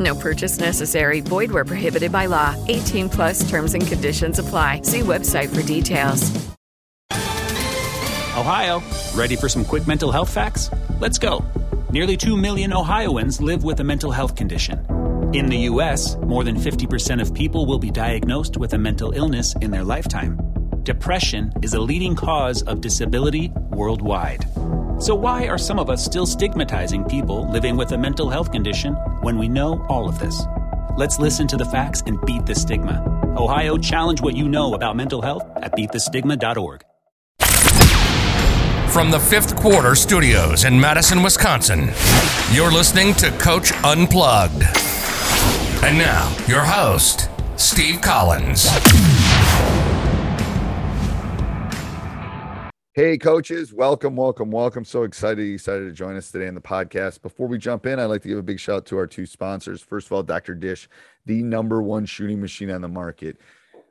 No purchase necessary. Void where prohibited by law. 18 plus terms and conditions apply. See website for details. Ohio, ready for some quick mental health facts? Let's go. Nearly 2 million Ohioans live with a mental health condition. In the U.S., more than 50% of people will be diagnosed with a mental illness in their lifetime. Depression is a leading cause of disability worldwide. So, why are some of us still stigmatizing people living with a mental health condition when we know all of this? Let's listen to the facts and beat the stigma. Ohio, challenge what you know about mental health at beatthestigma.org. From the fifth quarter studios in Madison, Wisconsin, you're listening to Coach Unplugged. And now, your host, Steve Collins. Hey, coaches, welcome, welcome, welcome. So excited you decided to join us today in the podcast. Before we jump in, I'd like to give a big shout out to our two sponsors. First of all, Dr. Dish, the number one shooting machine on the market.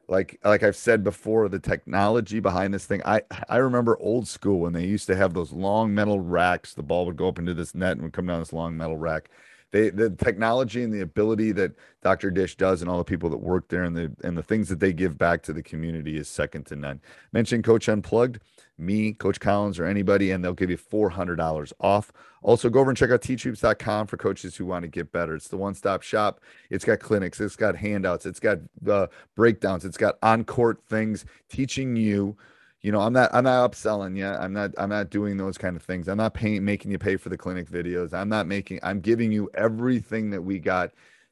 Like, like I've said before, the technology behind this thing. I I remember old school when they used to have those long metal racks. The ball would go up into this net and would come down this long metal rack they the technology and the ability that Dr. Dish does and all the people that work there and the and the things that they give back to the community is second to none. Mention Coach Unplugged, me, Coach Collins, or anybody, and they'll give you $400 off. Also, go over and check out teachhoops.com for coaches who want to get better. It's the one-stop shop. It's got clinics, it's got handouts, it's got uh, breakdowns, it's got on-court things teaching you you know i'm not i'm not upselling you i'm not i'm not doing those kind of things i'm not paying making you pay for the clinic videos i'm not making i'm giving you everything that we got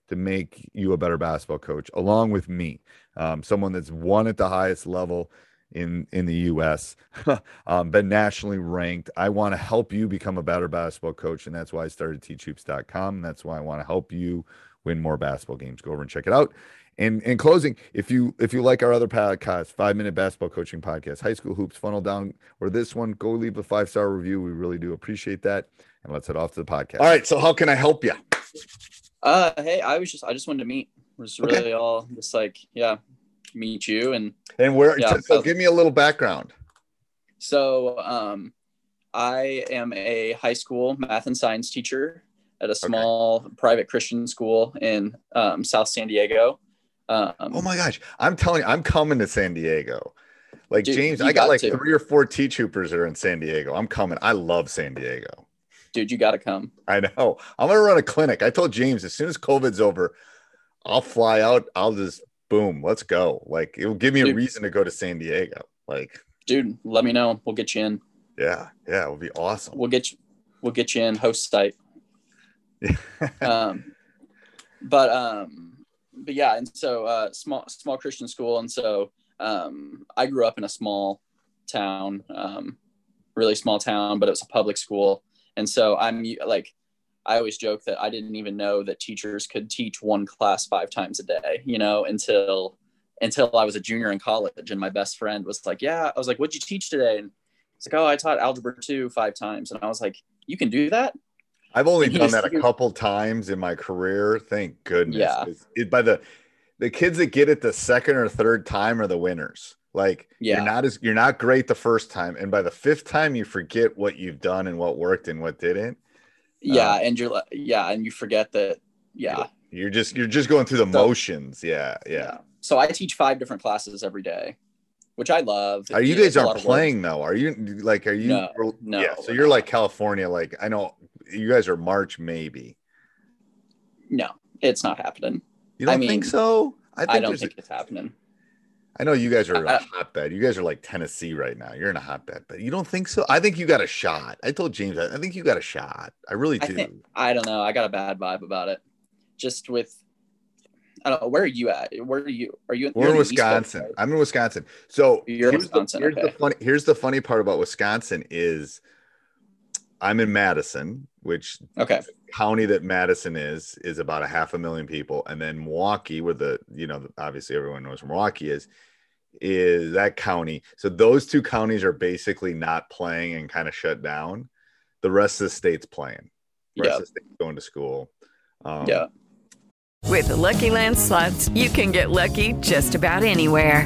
to make you a better basketball coach along with me um, someone that's won at the highest level in in the us um, been nationally ranked i want to help you become a better basketball coach and that's why i started teachhoops.com and that's why i want to help you win more basketball games go over and check it out and in closing, if you if you like our other podcast, five minute basketball coaching podcast, high school hoops, funnel down, or this one, go leave a five star review. We really do appreciate that. And let's head off to the podcast. All right. So how can I help you? Uh, hey, I was just I just wanted to meet. It was really okay. all just like yeah, meet you and and where? Yeah, so give me a little background. So um, I am a high school math and science teacher at a small okay. private Christian school in um, South San Diego. Um, oh my gosh, I'm telling you, I'm coming to San Diego. Like dude, James, I got, got like to. three or four teach hoopers are in San Diego. I'm coming. I love San Diego. Dude, you got to come. I know. I'm gonna run a clinic. I told James as soon as COVID's over, I'll fly out. I'll just boom, let's go. Like it will give me dude, a reason to go to San Diego. Like, dude, let me know. We'll get you in. Yeah, yeah, it will be awesome. We'll get you. We'll get you in host site. um, but um but yeah, and so uh, small small Christian school, and so um, I grew up in a small town, um, really small town, but it was a public school, and so I'm like, I always joke that I didn't even know that teachers could teach one class five times a day, you know, until until I was a junior in college, and my best friend was like, "Yeah," I was like, "What'd you teach today?" And he's like, "Oh, I taught algebra two five times," and I was like, "You can do that?" I've only done that a couple times in my career. Thank goodness. Yeah. It, by the the kids that get it the second or third time are the winners. Like yeah. you're not as you're not great the first time, and by the fifth time you forget what you've done and what worked and what didn't. Yeah, um, and you're like, yeah, and you forget that. Yeah, you're just you're just going through the motions. Yeah, yeah, yeah. So I teach five different classes every day, which I love. Are you guys aren't playing though? Are you like are you? No, no yeah. So you're like California. Like I know you guys are March maybe. No, it's not happening. You don't I mean, think so? I, think I don't think it's happening. I know you guys are a I- hotbed. You guys are like Tennessee right now. You're in a hotbed, but you don't think so? I think you got a shot. I told James, I I think you got a shot. I really I do. think I don't know. I got a bad vibe about it. Just with I don't know. Where are you at? Where are you? Are you? We're in the East Coast, Wisconsin. right? I'm in Wisconsin. So You're in here's, Wisconsin, the, here's the funny here's the funny part about Wisconsin is I'm in Madison, which Okay. county that Madison is is about a half a million people, and then Milwaukee, where the you know obviously everyone knows where Milwaukee is, is that county. So those two counties are basically not playing and kind of shut down. The rest of the state's playing. The rest Yeah. of the state's going to school. Um, Yeah. With the Lucky Land slots, you can get lucky just about anywhere.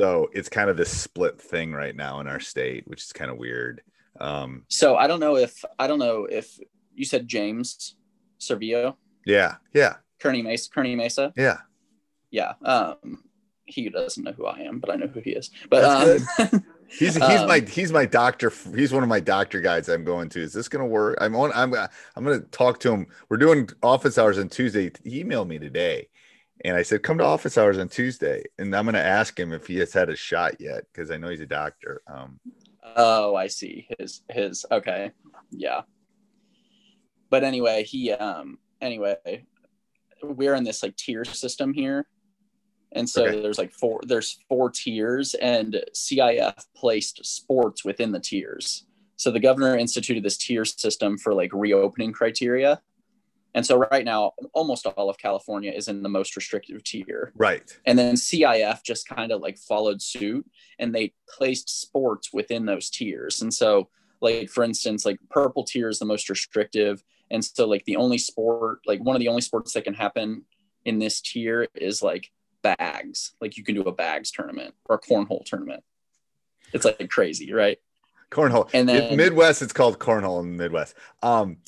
So it's kind of this split thing right now in our state, which is kind of weird. Um, So I don't know if I don't know if you said James Servio, yeah, yeah, Kearney Mesa, Kearney Mesa. yeah. Yeah. Um, he doesn't know who I am, but I know who he is. But um, He's he's Um, my he's my doctor. He's one of my doctor guides. I'm going to. Is this going to work? I'm on. I'm I'm going to talk to him. We're doing office hours on Tuesday. He emailed me today, and I said come to office hours on Tuesday, and I'm going to ask him if he has had a shot yet because I know he's a doctor. Um, Oh, I see. His his okay. Yeah. But anyway, he um anyway, we're in this like tier system here. And so Okay. there's like four there's four tiers and CIF placed sports within the tiers. So the governor instituted this tier system for like reopening criteria. And so right now almost all of California is in the most restrictive tier right. and then CIF just kind of like followed suit and they placed sports within those tiers. And so, like for instance, like purple tier is the most restrictive, and so like the only sport, like one of the only sports that can happen in this tier is like bags. Like you can do a bags tournament or a cornhole tournament. It's like crazy, right? Cornhole. And In then- Midwest, it's called cornhole in the Midwest. Um.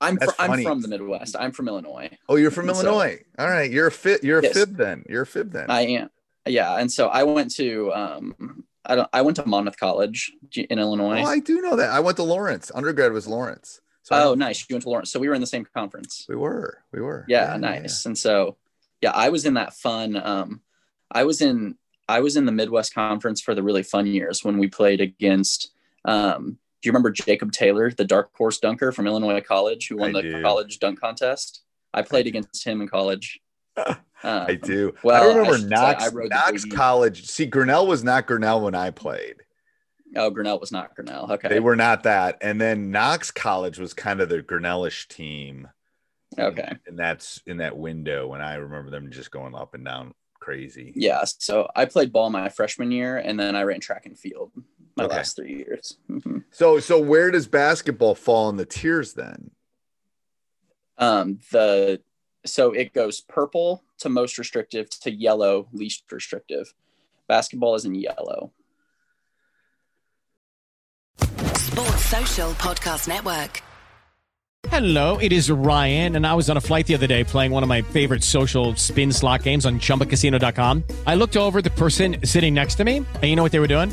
I'm That's fr- I'm from the Midwest. I'm from Illinois. Oh, you're from And so- Illinois. All right. You're a fit. You're a Yes. fib then. You're a fib then. I am. Yeah, and so I went to um I don't I went to Monmouth College in Illinois. oh, I do know that. I went to Lawrence. Undergrad was Lawrence. So Oh, nice. You went to Lawrence. So we were in the same conference. We were. We were. Yeah, nice. And so, yeah, I was in that fun. Um, I was in I was in the Midwest Conference for the really fun years when we played against. Um, do you remember Jacob Taylor, the dark horse dunker from Illinois College, who won I the do. college dunk contest? I played against him in college. I Um, do. I well, I remember say Knox. I Knox. College. See, Grinnell was not Grinnell when I played. Oh, Grinnell was not Grinnell. Okay. They were not that. And then Knox College was kind of the Grinnellish team. okay. And that's in that window when I remember them just going up and down crazy. Yeah. So I played ball my freshman year, and then I ran track and field my Okay. last three years. Mhm. So so where does basketball fall in the tiers then? Um, the so it goes purple to most restrictive to yellow least restrictive. Basketball is in yellow. Sports Social Podcast Network. Hello, it is Ryan, and I was on a flight the other day playing one of my favorite social spin slot games on chumbacasino.com. I looked over at the person sitting next to me, and you know what they were doing?